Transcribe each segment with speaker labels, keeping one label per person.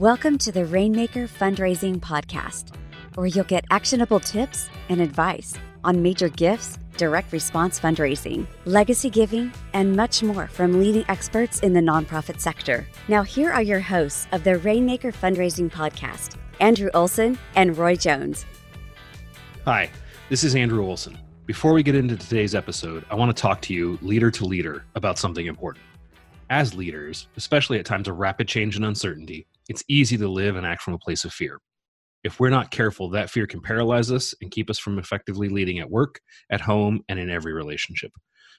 Speaker 1: Welcome to the Rainmaker Fundraising Podcast, where you'll get actionable tips and advice on major gifts, direct response fundraising, legacy giving, and much more from leading experts in the nonprofit sector. Now, here are your hosts of the Rainmaker Fundraising Podcast Andrew Olson and Roy Jones.
Speaker 2: Hi, this is Andrew Olson. Before we get into today's episode, I want to talk to you, leader to leader, about something important. As leaders, especially at times of rapid change and uncertainty, it's easy to live and act from a place of fear. If we're not careful, that fear can paralyze us and keep us from effectively leading at work, at home, and in every relationship.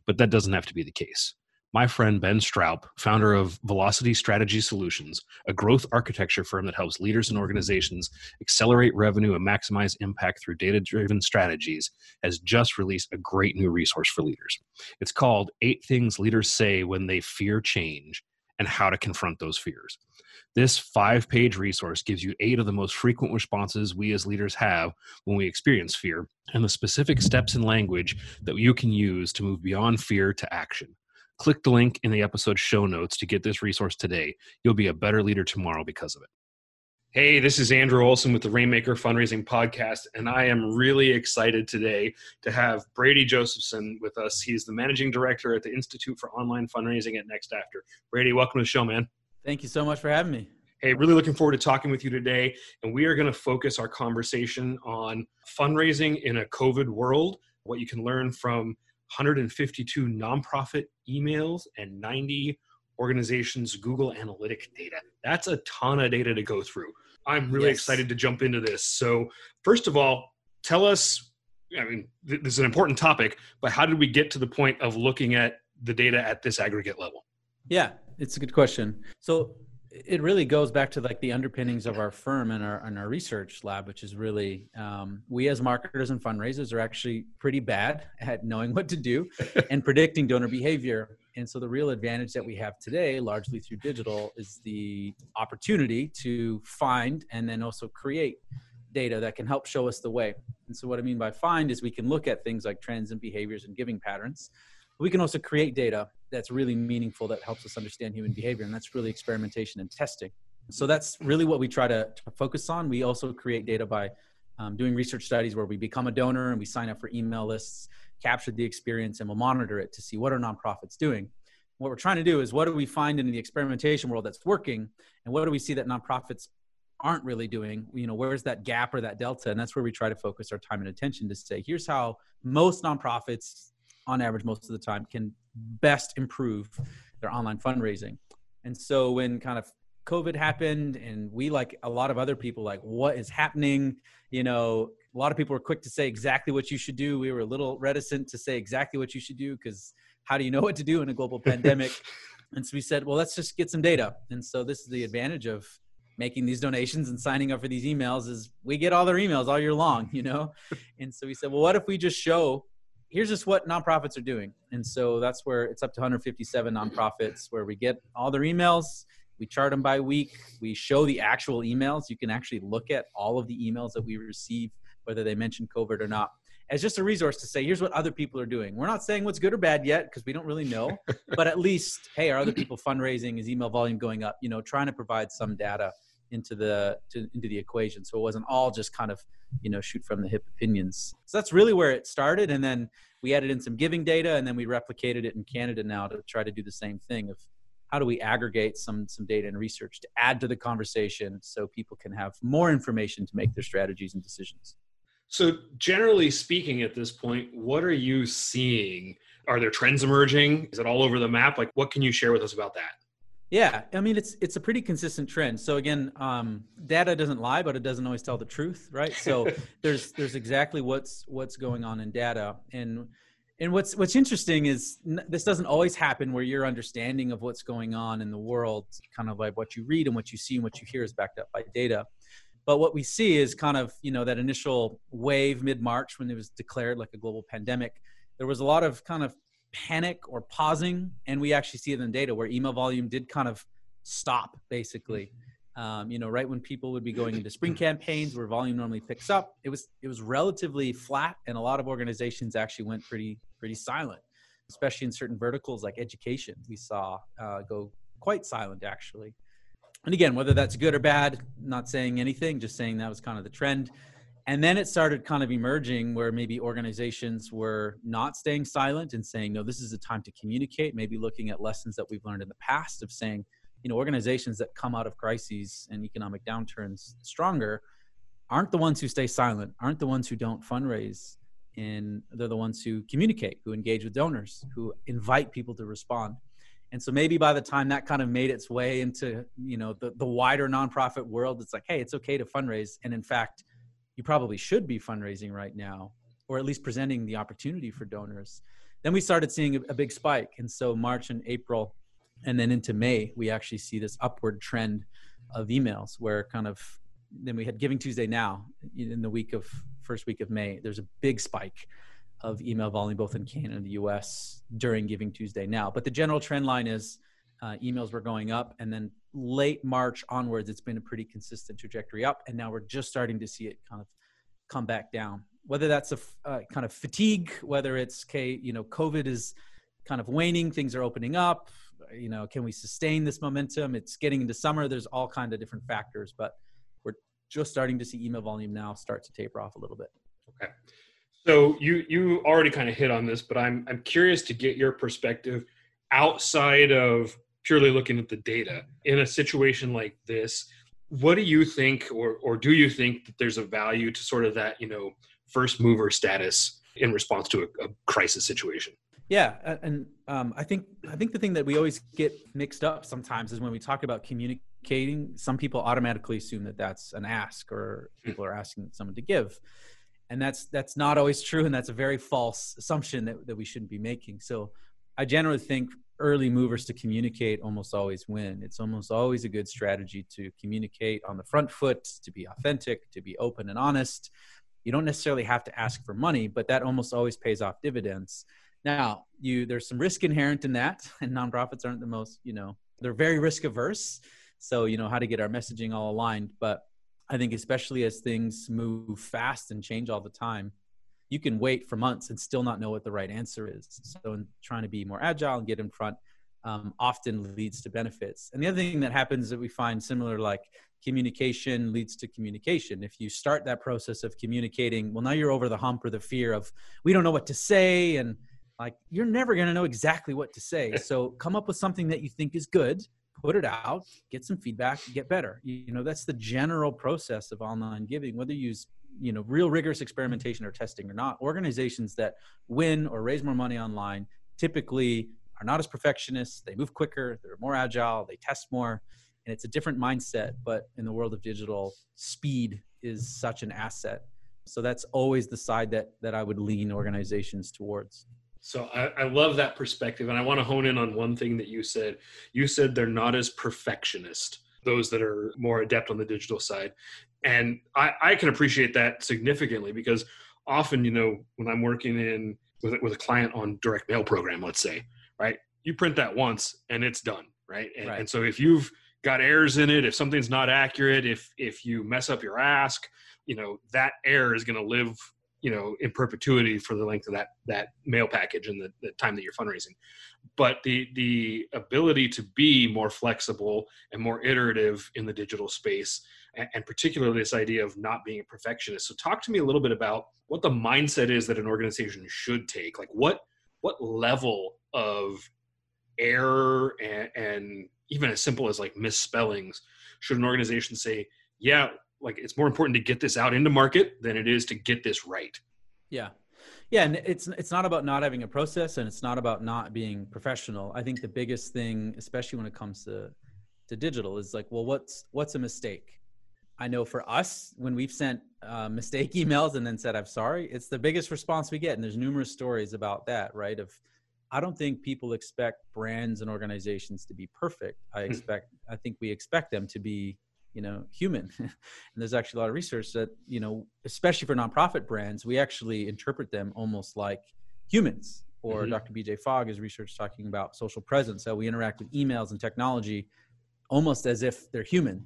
Speaker 2: But that doesn't have to be the case. My friend Ben Straub, founder of Velocity Strategy Solutions, a growth architecture firm that helps leaders and organizations accelerate revenue and maximize impact through data driven strategies, has just released a great new resource for leaders. It's called Eight Things Leaders Say When They Fear Change and How to Confront Those Fears. This five page resource gives you eight of the most frequent responses we as leaders have when we experience fear and the specific steps and language that you can use to move beyond fear to action. Click the link in the episode show notes to get this resource today. You'll be a better leader tomorrow because of it. Hey, this is Andrew Olson with the Rainmaker Fundraising Podcast, and I am really excited today to have Brady Josephson with us. He's the managing director at the Institute for Online Fundraising at NextAfter. Brady, welcome to the show, man.
Speaker 3: Thank you so much for having me.
Speaker 2: Hey, really looking forward to talking with you today. And we are going to focus our conversation on fundraising in a COVID world, what you can learn from 152 nonprofit emails and 90 organizations' Google Analytic data. That's a ton of data to go through. I'm really yes. excited to jump into this. So, first of all, tell us I mean, this is an important topic, but how did we get to the point of looking at the data at this aggregate level?
Speaker 3: Yeah, it's a good question. So it really goes back to like the underpinnings of our firm and our and our research lab, which is really um, we as marketers and fundraisers are actually pretty bad at knowing what to do and predicting donor behavior. And so the real advantage that we have today, largely through digital, is the opportunity to find and then also create data that can help show us the way. And so what I mean by find is we can look at things like trends and behaviors and giving patterns we can also create data that's really meaningful that helps us understand human behavior and that's really experimentation and testing so that's really what we try to, to focus on we also create data by um, doing research studies where we become a donor and we sign up for email lists capture the experience and we'll monitor it to see what are nonprofits doing. What we're trying to do is what do we find in the experimentation world that's working and what do we see that nonprofits aren't really doing? You know where's that gap or that delta? And that's where we try to focus our time and attention to say here's how most nonprofits on average most of the time can best improve their online fundraising. And so when kind of covid happened and we like a lot of other people like what is happening? You know a lot of people were quick to say exactly what you should do we were a little reticent to say exactly what you should do because how do you know what to do in a global pandemic and so we said well let's just get some data and so this is the advantage of making these donations and signing up for these emails is we get all their emails all year long you know and so we said well what if we just show here's just what nonprofits are doing. And so that's where it's up to 157 nonprofits where we get all their emails. We chart them by week. We show the actual emails. You can actually look at all of the emails that we receive, whether they mention COVID or not, as just a resource to say, here's what other people are doing. We're not saying what's good or bad yet because we don't really know, but at least, hey, are other people fundraising? Is email volume going up? You know, trying to provide some data into the to, into the equation. So it wasn't all just kind of you know shoot from the hip opinions. So that's really where it started, and then we added in some giving data, and then we replicated it in Canada now to try to do the same thing of how do we aggregate some some data and research to add to the conversation so people can have more information to make their strategies and decisions.
Speaker 2: So generally speaking at this point, what are you seeing? Are there trends emerging? Is it all over the map? Like what can you share with us about that?
Speaker 3: Yeah, I mean it's it's a pretty consistent trend. So again, um, data doesn't lie, but it doesn't always tell the truth, right? So there's there's exactly what's what's going on in data, and and what's what's interesting is n- this doesn't always happen where your understanding of what's going on in the world, kind of like what you read and what you see and what you hear, is backed up by data. But what we see is kind of you know that initial wave mid March when it was declared like a global pandemic. There was a lot of kind of panic or pausing, and we actually see it in the data where email volume did kind of stop basically. Um, you know, right when people would be going into spring campaigns where volume normally picks up, it was it was relatively flat, and a lot of organizations actually went pretty pretty silent, especially in certain verticals like education. We saw uh, go quite silent actually. And again, whether that's good or bad, not saying anything, just saying that was kind of the trend. And then it started kind of emerging where maybe organizations were not staying silent and saying, no, this is a time to communicate, maybe looking at lessons that we've learned in the past of saying, you know, organizations that come out of crises and economic downturns stronger aren't the ones who stay silent, aren't the ones who don't fundraise. And they're the ones who communicate, who engage with donors, who invite people to respond and so maybe by the time that kind of made its way into you know the, the wider nonprofit world it's like hey it's okay to fundraise. And in fact you probably should be fundraising right now or at least presenting the opportunity for donors. Then we started seeing a, a big spike. And so march and april and then into may we actually see this upward trend of emails where kind of then we had giving tuesday now in the week of first week of may. There's a big spike of email volume both in Canada and the US during Giving Tuesday now. But the general trend line is uh, emails were going up, and then late March onwards, it's been a pretty consistent trajectory up, and now we're just starting to see it kind of come back down. Whether that's a uh, kind of fatigue, whether it's okay, you know, COVID is kind of waning, things are opening up. You know, can we sustain this momentum? It's getting into summer. There's all kind of different factors, but we're just starting to see email volume now start to taper off a little bit.
Speaker 2: Okay. So you you already kind of hit on this, but I'm I'm curious to get your perspective outside of purely looking at the data in a situation like this. What do you think, or or do you think that there's a value to sort of that you know first mover status in response to a, a crisis situation?
Speaker 3: Yeah, and um, I think I think the thing that we always get mixed up sometimes is when we talk about communicating. Some people automatically assume that that's an ask, or hmm. people are asking someone to give and that's that's not always true and that's a very false assumption that, that we shouldn't be making. So i generally think early movers to communicate almost always win. It's almost always a good strategy to communicate on the front foot to be authentic to be open and honest. You don't necessarily have to ask for money but that almost always pays off dividends. Now you there's some risk inherent in that and nonprofits aren't the most you know they're very risk averse so you know how to get our messaging all aligned but I think especially as things move fast and change all the time, you can wait for months and still not know what the right answer is. So, in trying to be more agile and get in front um, often leads to benefits. And the other thing that happens that we find similar, like communication leads to communication. If you start that process of communicating, well, now you're over the hump or the fear of we don't know what to say, and like you're never going to know exactly what to say. So, come up with something that you think is good put it out, get some feedback, get better. You know, that's the general process of online giving, whether you use, you know, real rigorous experimentation or testing or not. Organizations that win or raise more money online typically are not as perfectionists. They move quicker, they're more agile, they test more, and it's a different mindset. But in the world of digital, speed is such an asset. So that's always the side that that I would lean organizations towards.
Speaker 2: So I, I, love that perspective. And I want to hone in on one thing that you said. You said they're not as perfectionist, those that are more adept on the digital side. And I, I can appreciate that significantly because often, you know, when I'm working in with, with a client on direct mail program, let's say, right, you print that once and it's done, right? And, right. and so if you've got errors in it, if something's not accurate, if if you mess up your ask, you know, that error is going to live you know in perpetuity for the length of that that mail package and the, the time that you're fundraising. But the the ability to be more flexible and more iterative in the digital space and, and particularly this idea of not being a perfectionist. So talk to me a little bit about what the mindset is that an organization should take. Like what what level of error and, and even as simple as like misspellings should an organization say yeah like it's more important to get this out into market than it is to get this right.
Speaker 3: Yeah. Yeah and it's it's not about not having a process and it's not about not being professional. I think the biggest thing especially when it comes to to digital is like well what's what's a mistake? I know for us when we've sent uh, mistake emails and then said i'm sorry it's the biggest response we get and there's numerous stories about that right of i don't think people expect brands and organizations to be perfect. I hmm. expect i think we expect them to be you know human. And there's actually a lot of research that you know especially for nonprofit brands we actually interpret them almost like humans. Or mm-hmm. dr bj fogg is research talking about social presence how we interact with emails and technology almost as if they're human.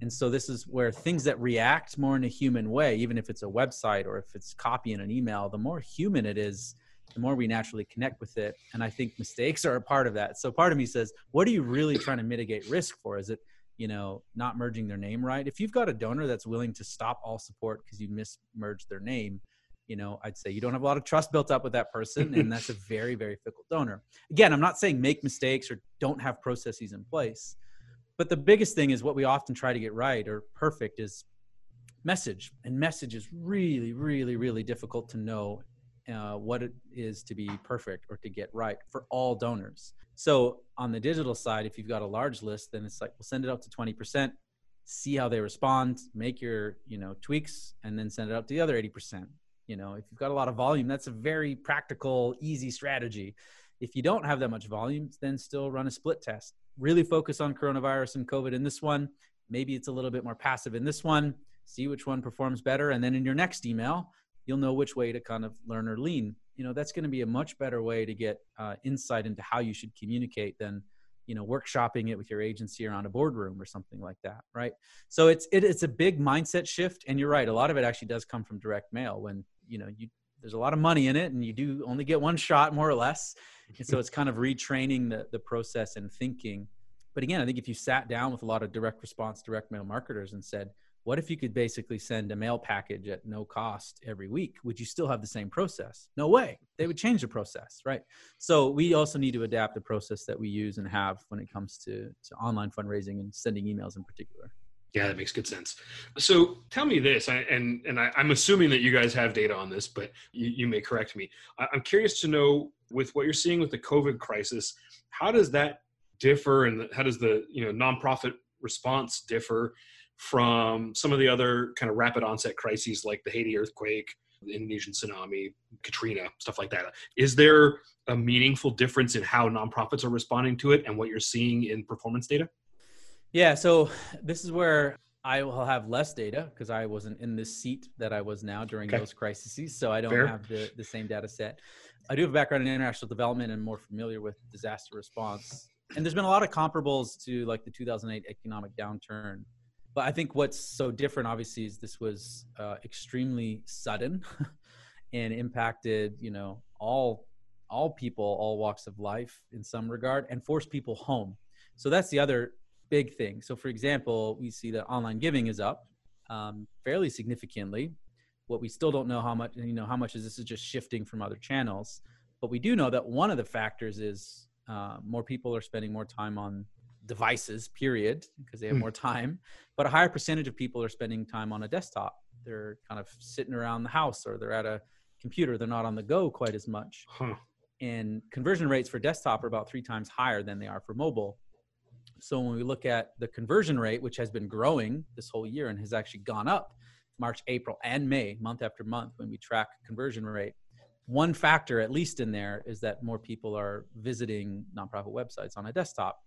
Speaker 3: And so this is where things that react more in a human way even if it's a website or if it's copy in an email the more human it is the more we naturally connect with it. And i think mistakes are a part of that. So part of me says what are you really trying to mitigate risk for? Is it you know, not merging their name right. If you've got a donor that's willing to stop all support because you mismerged their name, you know, I'd say you don't have a lot of trust built up with that person, and that's a very, very fickle donor. Again, I'm not saying make mistakes or don't have processes in place, but the biggest thing is what we often try to get right or perfect is message, and message is really, really, really difficult to know uh, what it is to be perfect or to get right for all donors. So on the digital side, if you've got a large list, then it's like we'll send it out to 20%, see how they respond, make your you know tweaks, and then send it out to the other 80%. You know, if you've got a lot of volume, that's a very practical, easy strategy. If you don't have that much volume, then still run a split test. Really focus on coronavirus and COVID in this one. Maybe it's a little bit more passive in this one. See which one performs better. And then in your next email, you'll know which way to kind of learn or lean you know that's going to be a much better way to get uh, insight into how you should communicate than you know workshopping it with your agency around a boardroom or something like that right? So it's it, it's a big mindset shift and you're right a lot of it actually does come from direct mail when you know you there's a lot of money in it and you do only get one shot more or less. And so it's kind of retraining the the process and thinking. But again i think if you sat down with a lot of direct response direct mail marketers and said what if you could basically send a mail package at no cost every week? Would you still have the same process? No way. They would change the process right? So we also need to adapt the process that we use and have when it comes to, to online fundraising and sending emails in particular.
Speaker 2: Yeah that makes good sense. So tell me this and and I, am assuming that you guys have data on this but you, you may correct me. I'm curious to know with what you're seeing with the covid crisis how does that differ and how does the you know nonprofit response differ from some of the other kind of rapid onset crises like the Haiti earthquake, the Indonesian tsunami, Katrina, stuff like that. Is there a meaningful difference in how nonprofits are responding to it and what you're seeing in performance data?
Speaker 3: Yeah, so this is where I will have less data because I wasn't in this seat that I was now during okay. those crises. So I don't Fair. have the, the same data set. I do have a background in international development and more familiar with disaster response. And there's been a lot of comparables to like the 2008 economic downturn but I think what's so different, obviously, is this was uh, extremely sudden and impacted, you know, all all people, all walks of life in some regard, and forced people home. So that's the other big thing. So, for example, we see that online giving is up um, fairly significantly. What we still don't know how much, you know, how much is this is just shifting from other channels. But we do know that one of the factors is uh, more people are spending more time on devices, period, because they have hmm. more time. But a higher percentage of people are spending time on a desktop. They're kind of sitting around the house or they're at a computer. They're not on the go quite as much. Huh. And conversion rates for desktop are about three times higher than they are for mobile. So when we look at the conversion rate, which has been growing this whole year and has actually gone up March, April, and May, month after month, when we track conversion rate, one factor, at least in there, is that more people are visiting nonprofit websites on a desktop.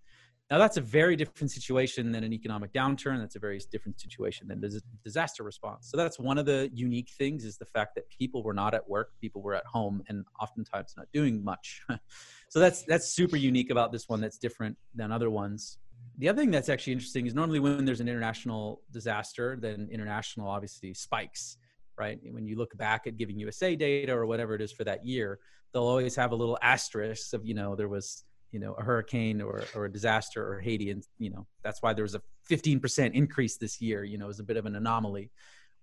Speaker 3: Now, that's a very different situation than an economic downturn. That's a very different situation than disaster response. So that's one of the unique things is the fact that people were not at work, people were at home, and oftentimes not doing much. so that's that's super unique about this one. That's different than other ones. The other thing that's actually interesting is normally when there's an international disaster, then international obviously spikes, right? When you look back at Giving USA data or whatever it is for that year, they'll always have a little asterisk of you know there was you know a hurricane or, or a disaster or haiti and you know that's why there was a 15% increase this year you know was a bit of an anomaly.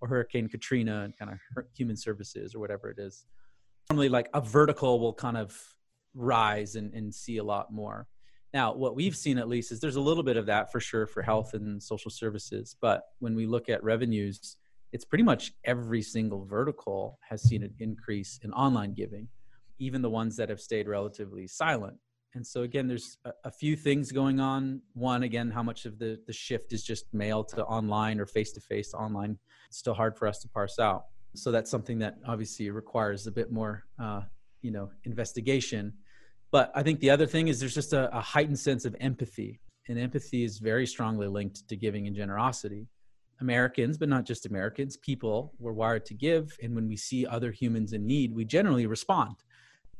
Speaker 3: Or hurricane katrina and kind of human services or whatever it is. Normally like a vertical will kind of rise and, and see a lot more. Now what we've seen at least is there's a little bit of that for sure for health and social services but when we look at revenues it's pretty much every single vertical has seen an increase in online giving even the ones that have stayed relatively silent and so again there's a, a, few things going on. One again how much of the the shift is just mail to online or face to face online. It's still hard for us to parse out. So that's something that obviously requires a bit more uh, you know investigation. But i think the other thing is there's just a, a heightened sense of empathy. And empathy is very strongly linked to giving and generosity. Americans, but not just Americans, people were wired to give. And when we see other humans in need, we generally respond.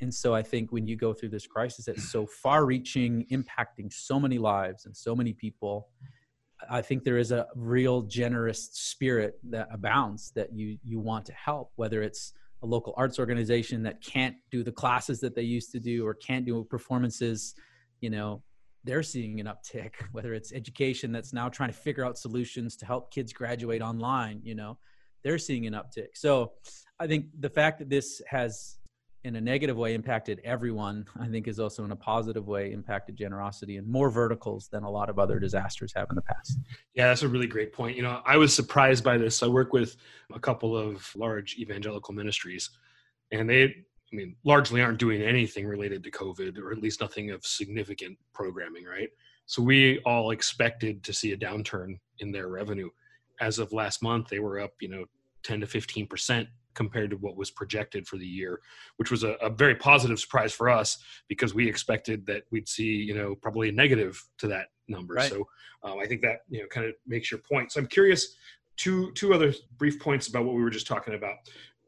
Speaker 3: And so I think when you go through this crisis that's so far reaching, impacting so many lives and so many people, I think there is a real generous spirit that abounds that you you want to help, whether it's a local arts organization that can't do the classes that they used to do or can't do performances, you know, they're seeing an uptick whether it's education that's now trying to figure out solutions to help kids graduate online you know they're seeing an uptick. So i think the fact that this has in a negative way impacted everyone i think is also in a positive way impacted generosity in more verticals than a lot of other disasters have in the past
Speaker 2: yeah that's a really great point you know i was surprised by this i work with a couple of large evangelical ministries and they I mean, largely aren't doing anything related to COVID, or at least nothing of significant programming, right? So we all expected to see a downturn in their revenue. As of last month, they were up, you know, 10 to 15 percent compared to what was projected for the year, which was a, a, very positive surprise for us because we expected that we'd see, you know, probably a negative to that number. Right. So um, I think that you know kind of makes your point. So I'm curious. Two two other brief points about what we were just talking about.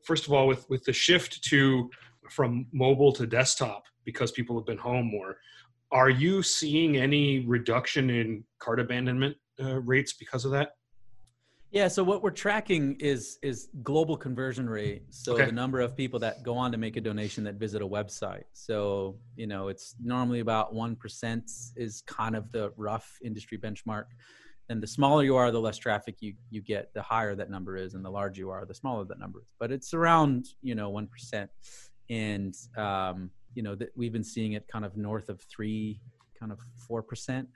Speaker 2: First of all, with with the shift to from mobile to desktop because people have been home more. Are you seeing any reduction in cart abandonment uh, rates because of that?
Speaker 3: Yeah, so what we're tracking is is global conversion rate. So okay. the number of people that go on to make a donation that visit a website. So, you know, it's normally about 1% is kind of the rough industry benchmark. And the smaller you are, the less traffic you you get, the higher that number is and the larger you are, the smaller that number is. But it's around, you know, 1% and um, you know that we've been seeing it kind of north of three, kind of four percent.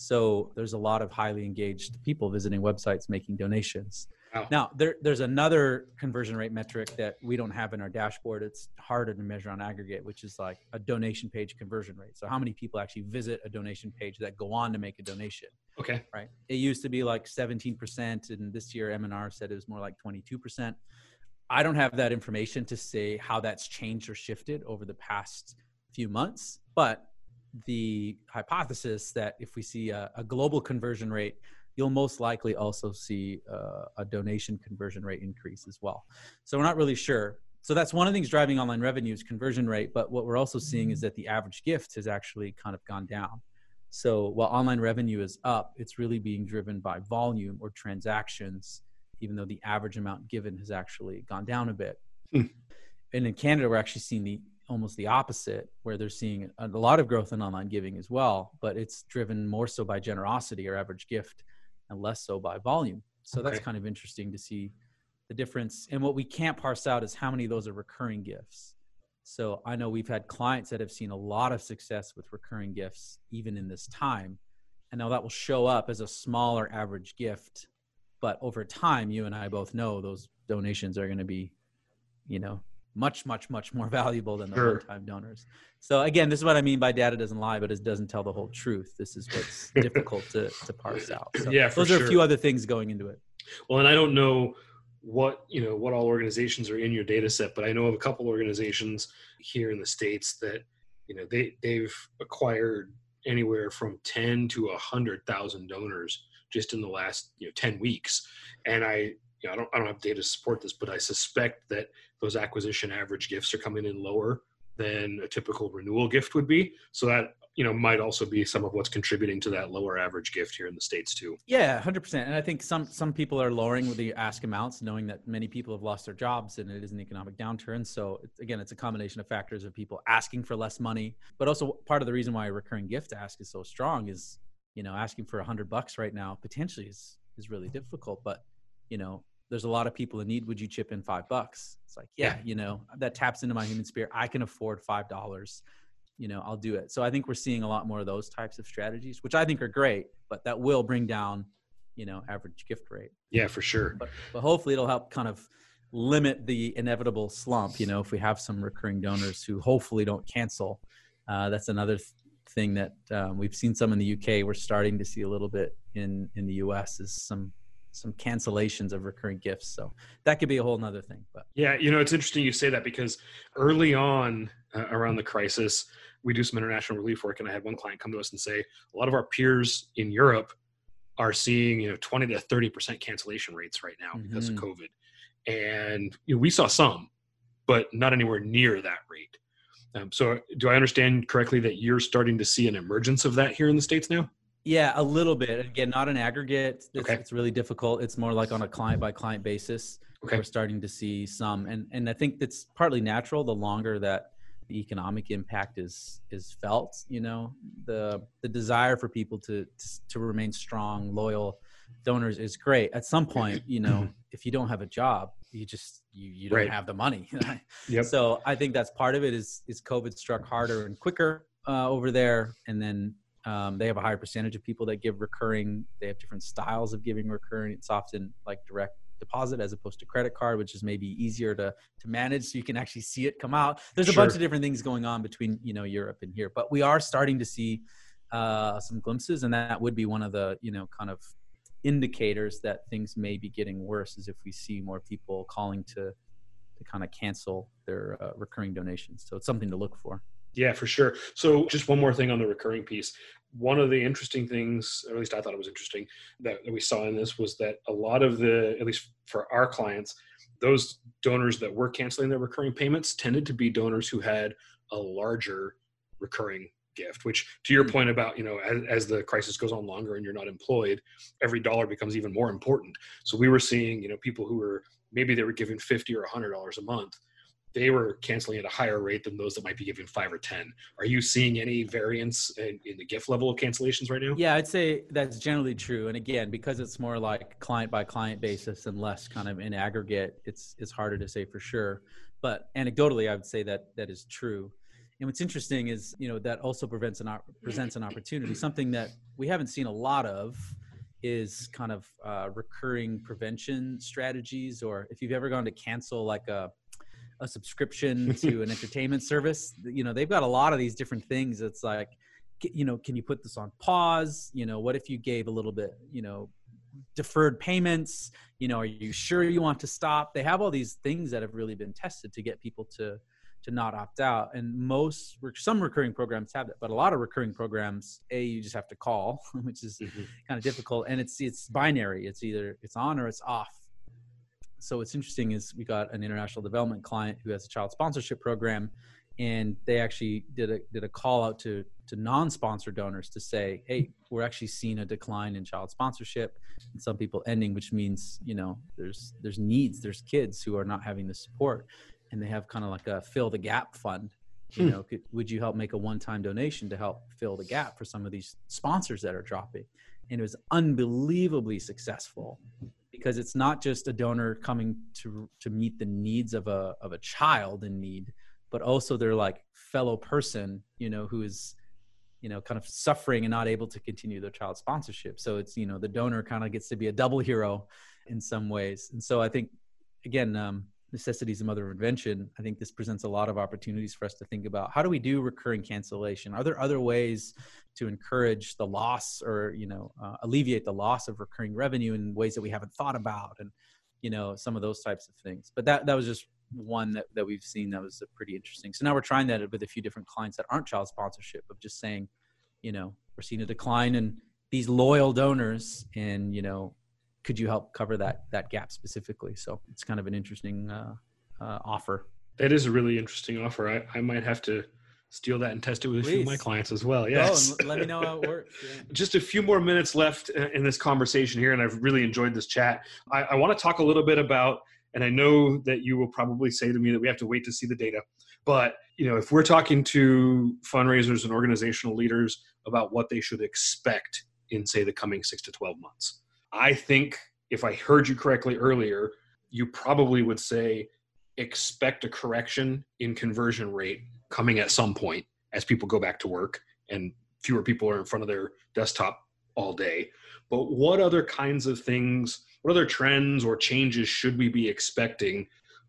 Speaker 3: So there's a lot of highly engaged people visiting websites making donations. Wow. Now there, there's another conversion rate metric that we don't have in our dashboard. It's harder to measure on aggregate, which is like a donation page conversion rate. So how many people actually visit a donation page that go on to make a donation?
Speaker 2: Okay.
Speaker 3: Right. It used to be like 17%, and this year M&R said it was more like 22%. I don't have that information to say how that's changed or shifted over the past few months, but the hypothesis that if we see a, a global conversion rate, you'll most likely also see uh, a donation conversion rate increase as well. So we're not really sure. So that's one of the things driving online revenues conversion rate. But what we're also seeing is that the average gift has actually kind of gone down. So while online revenue is up, it's really being driven by volume or transactions even though the average amount given has actually gone down a bit. Hmm. And in Canada, we're actually seeing the almost the opposite, where they're seeing a, lot of growth in online giving as well, but it's driven more so by generosity or average gift and less so by volume. So okay. that's kind of interesting to see the difference. And what we can't parse out is how many of those are recurring gifts. So I know we've had clients that have seen a lot of success with recurring gifts even in this time. And now that will show up as a smaller average gift but over time you and i both know those donations are going to be you know much much much more valuable than the sure. one-time donors. So again this is what i mean by data doesn't lie but it doesn't tell the whole truth. This is what's difficult to, to parse out. So
Speaker 2: yeah
Speaker 3: those
Speaker 2: are
Speaker 3: a few other things going into it.
Speaker 2: Well and i don't know what you know what all organizations are in your data set but i know of a couple organizations here in the states that you know they they've acquired anywhere from 10 to a 100,000 donors just in the last you know 10 weeks. And i you know, I don't I don't have data to support this, but I suspect that those acquisition average gifts are coming in lower than a typical renewal gift would be. So that you know might also be some of what's contributing to that lower average gift here in the states too.
Speaker 3: Yeah, hundred percent. And I think some some people are lowering the ask amounts, knowing that many people have lost their jobs and it is an economic downturn. So again, it's a combination of factors of people asking for less money, but also part of the reason why recurring gift ask is so strong is you know asking for a hundred bucks right now potentially is is really difficult but you know there's a lot of people in need would you chip in five bucks? It's like yeah, yeah. you know that taps into my human spirit. I can afford five dollars you know i'll do it. So i think we're seeing a lot more of those types of strategies which i think are great but that will bring down you know average gift rate.
Speaker 2: Yeah for sure.
Speaker 3: But, but hopefully it'll help kind of limit the inevitable slump you know if we have some recurring donors who hopefully don't cancel. Uh, that's another thing that um, we've seen some in the UK. We're starting to see a little bit in in the US is some some cancellations of recurring gifts. So that could be a whole nother thing. But
Speaker 2: yeah, you know, it's interesting you say that because early on uh, around the crisis, we do some international relief work, and I had one client come to us and say a lot of our peers in Europe are seeing you know 20 to 30 percent cancellation rates right now mm-hmm. because of mm-hmm. COVID, and you know, we saw some, but not anywhere near that rate. Um, so, do I understand correctly that you're starting to see an emergence of that here in the states now?
Speaker 3: Yeah, a little bit. Again, not an aggregate. It's, okay. it's really difficult. It's more like on a client by client basis. Okay. We're starting to see some, and and I think that's partly natural. The longer that the economic impact is is felt. You know, the the desire for people to to remain strong, loyal donors is great. At some point, you know, if you don't have a job, you just you you don't right. have the money. yep. So I think that's part of it. Is is COVID struck harder and quicker uh, over there, and then um, they have a higher percentage of people that give recurring. They have different styles of giving recurring. It's often like direct deposit as opposed to credit card, which is maybe easier to to manage, so you can actually see it come out. There's a sure. bunch of different things going on between you know Europe and here, but we are starting to see uh, some glimpses, and that would be one of the you know kind of indicators that things may be getting worse. Is if we see more people calling to to kind of cancel their uh, recurring donations. So it's something to look for.
Speaker 2: Yeah, for sure. So just one more thing on the recurring piece one of the interesting things, or at least I thought it was interesting, that, we saw in this was that a lot of the, at least for our clients, those donors that were canceling their recurring payments tended to be donors who had a larger recurring gift which to your hmm. point about you know as, as, the crisis goes on longer and you're not employed every dollar becomes even more important so we were seeing you know people who were maybe they were giving 50 or 100 dollars a month they were canceling at a higher rate than those that might be giving five or ten. Are you seeing any variance in, in, the gift level of cancellations right now?
Speaker 3: Yeah, I'd say that's generally true. And again, because it's more like client by client basis and less kind of in aggregate, it's it's harder to say for sure. But anecdotally, I would say that that is true. And what's interesting is, you know, that also prevents an presents an opportunity. Something that we haven't seen a lot of is kind of uh, recurring prevention strategies, or if you've ever gone to cancel like a a subscription to an entertainment service you know they've got a lot of these different things. It's like you know can you put this on pause? You know what if you gave a little bit you know deferred payments? You know are you sure you want to stop? They have all these things that have really been tested to get people to to not opt out. And most some recurring programs have that but a lot of recurring programs a you just have to call which is mm-hmm. kind of difficult. And it's it's binary. It's either it's on or it's off so what's interesting is we got an international development client who has a child sponsorship program and they actually did a did a call out to to non-sponsor donors to say hey we're actually seeing a decline in child sponsorship and some people ending which means you know there's there's needs there's kids who are not having the support and they have kind of like a fill the gap fund. You hmm. know could, would you help make a one-time donation to help fill the gap for some of these sponsors that are dropping? And it was unbelievably successful because it's not just a donor coming to to meet the needs of a of a child in need but also their like fellow person you know who is you know kind of suffering and not able to continue their child sponsorship. So it's you know the donor kind of gets to be a double hero in some ways. And so i think again um, necessity is the mother of invention i think this presents a lot of opportunities for us to think about how do we do recurring cancellation? Are there other ways to encourage the loss or you know uh, alleviate the loss of recurring revenue in ways that we haven't thought about and you know some of those types of things? But that that was just one that, that we've seen that was pretty interesting. So now we're trying that with a few different clients that aren't child sponsorship of just saying you know we're seeing a decline in these loyal donors and you know could you help cover that that gap specifically so it's kind of an interesting uh, uh, offer
Speaker 2: that is a really interesting offer I, I might have to steal that and test it with Please. a few of my clients as well. Yes.
Speaker 3: Oh, let me know how it works. Yeah.
Speaker 2: Just a few more minutes left in this conversation here, and I've really enjoyed this chat. I, I want to talk a little bit about, and I know that you will probably say to me that we have to wait to see the data, but you know, if we're talking to fundraisers and organizational leaders about what they should expect in, say, the coming six to twelve months, I think if I heard you correctly earlier, you probably would say expect a correction in conversion rate coming at some point as people go back to work and fewer people are in front of their desktop all day. But what other kinds of things, what other trends or changes should we be expecting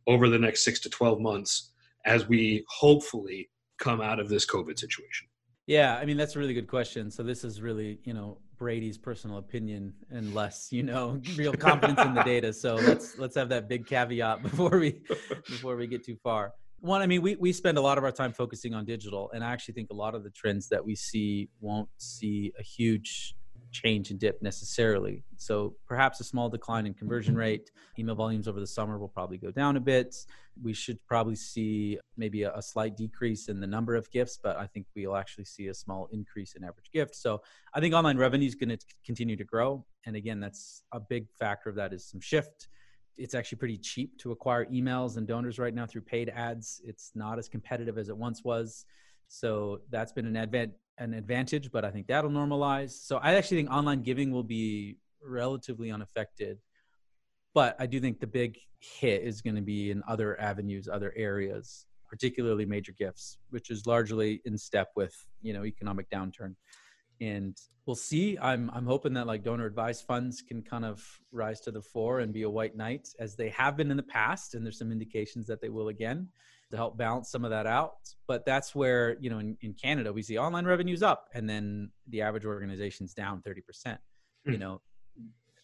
Speaker 2: over the next six to 12 months as we hopefully come out of this COVID situation?
Speaker 3: Yeah, I mean that's a really good question. So this is really, you know, Brady's personal opinion and less, you know, real confidence in the data. So let's let's have that big caveat before we before we get too far. One, I mean, we, we spend a lot of our time focusing on digital, and I actually think a lot of the trends that we see won't see a huge change and dip necessarily. So perhaps a small decline in conversion rate. Email volumes over the summer will probably go down a bit. We should probably see maybe a, a, slight decrease in the number of gifts, but I think we'll actually see a small increase in average gift. So I think online revenue is going to continue to grow. And again, that's a big factor of that is some shift it's actually pretty cheap to acquire emails and donors right now through paid ads. It's not as competitive as it once was. So that's been an advent an advantage, but I think that'll normalize. So I actually think online giving will be relatively unaffected. But I do think the big hit is going to be in other avenues, other areas, particularly major gifts, which is largely in step with, you know, economic downturn and we'll see. I'm I'm hoping that like donor advised funds can kind of rise to the fore and be a white knight as they have been in the past, and there's some indications that they will again to help balance some of that out. But that's where you know in, in Canada we see online revenues up, and then the average organization's down 30 percent. You hmm. know,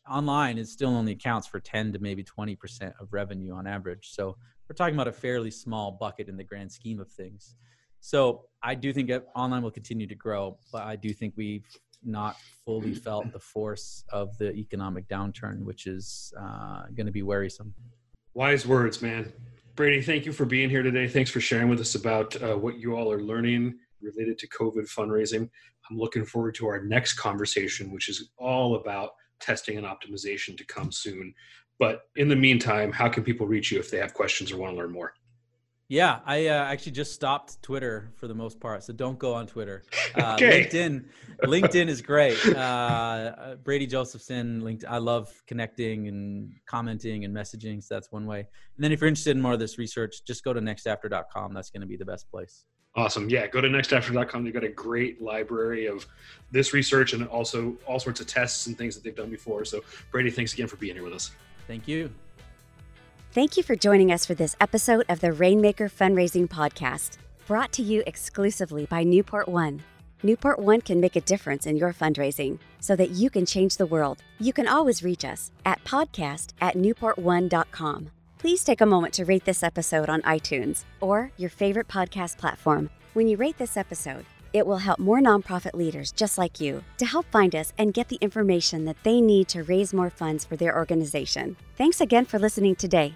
Speaker 3: online is still only accounts for 10 to maybe 20 percent of revenue on average. So we're talking about a fairly small bucket in the grand scheme of things. So I do think that online will continue to grow, but I do think we've not fully felt the force of the economic downturn, which is uh, going to be worrisome.
Speaker 2: Wise words, man. Brady, thank you for being here today. Thanks for sharing with us about uh, what you all are learning related to COVID fundraising. I'm looking forward to our next conversation, which is all about testing and optimization to come soon. But in the meantime, how can people reach you if they have questions or want to learn more?
Speaker 3: Yeah, I uh, actually just stopped Twitter for the most part, so don't go on Twitter. Uh, okay. LinkedIn, LinkedIn is great. Uh, uh, Brady Josephson, LinkedIn. I love connecting and commenting and messaging, so that's one way. And then if you're interested in more of this research, just go to nextafter.com. That's going to be the best place.
Speaker 2: Awesome. Yeah, go to nextafter.com. They've got a great library of this research and also all sorts of tests and things that they've done before. So, Brady, thanks again for being here with us.
Speaker 3: Thank you.
Speaker 1: Thank you for joining us for this episode of the Rainmaker Fundraising Podcast, brought to you exclusively by Newport One. Newport One can make a difference in your fundraising so that you can change the world. You can always reach us at podcast at newportone.com. Please take a moment to rate this episode on iTunes or your favorite podcast platform. When you rate this episode, it will help more nonprofit leaders just like you to help find us and get the information that they need to raise more funds for their organization. Thanks again for listening today.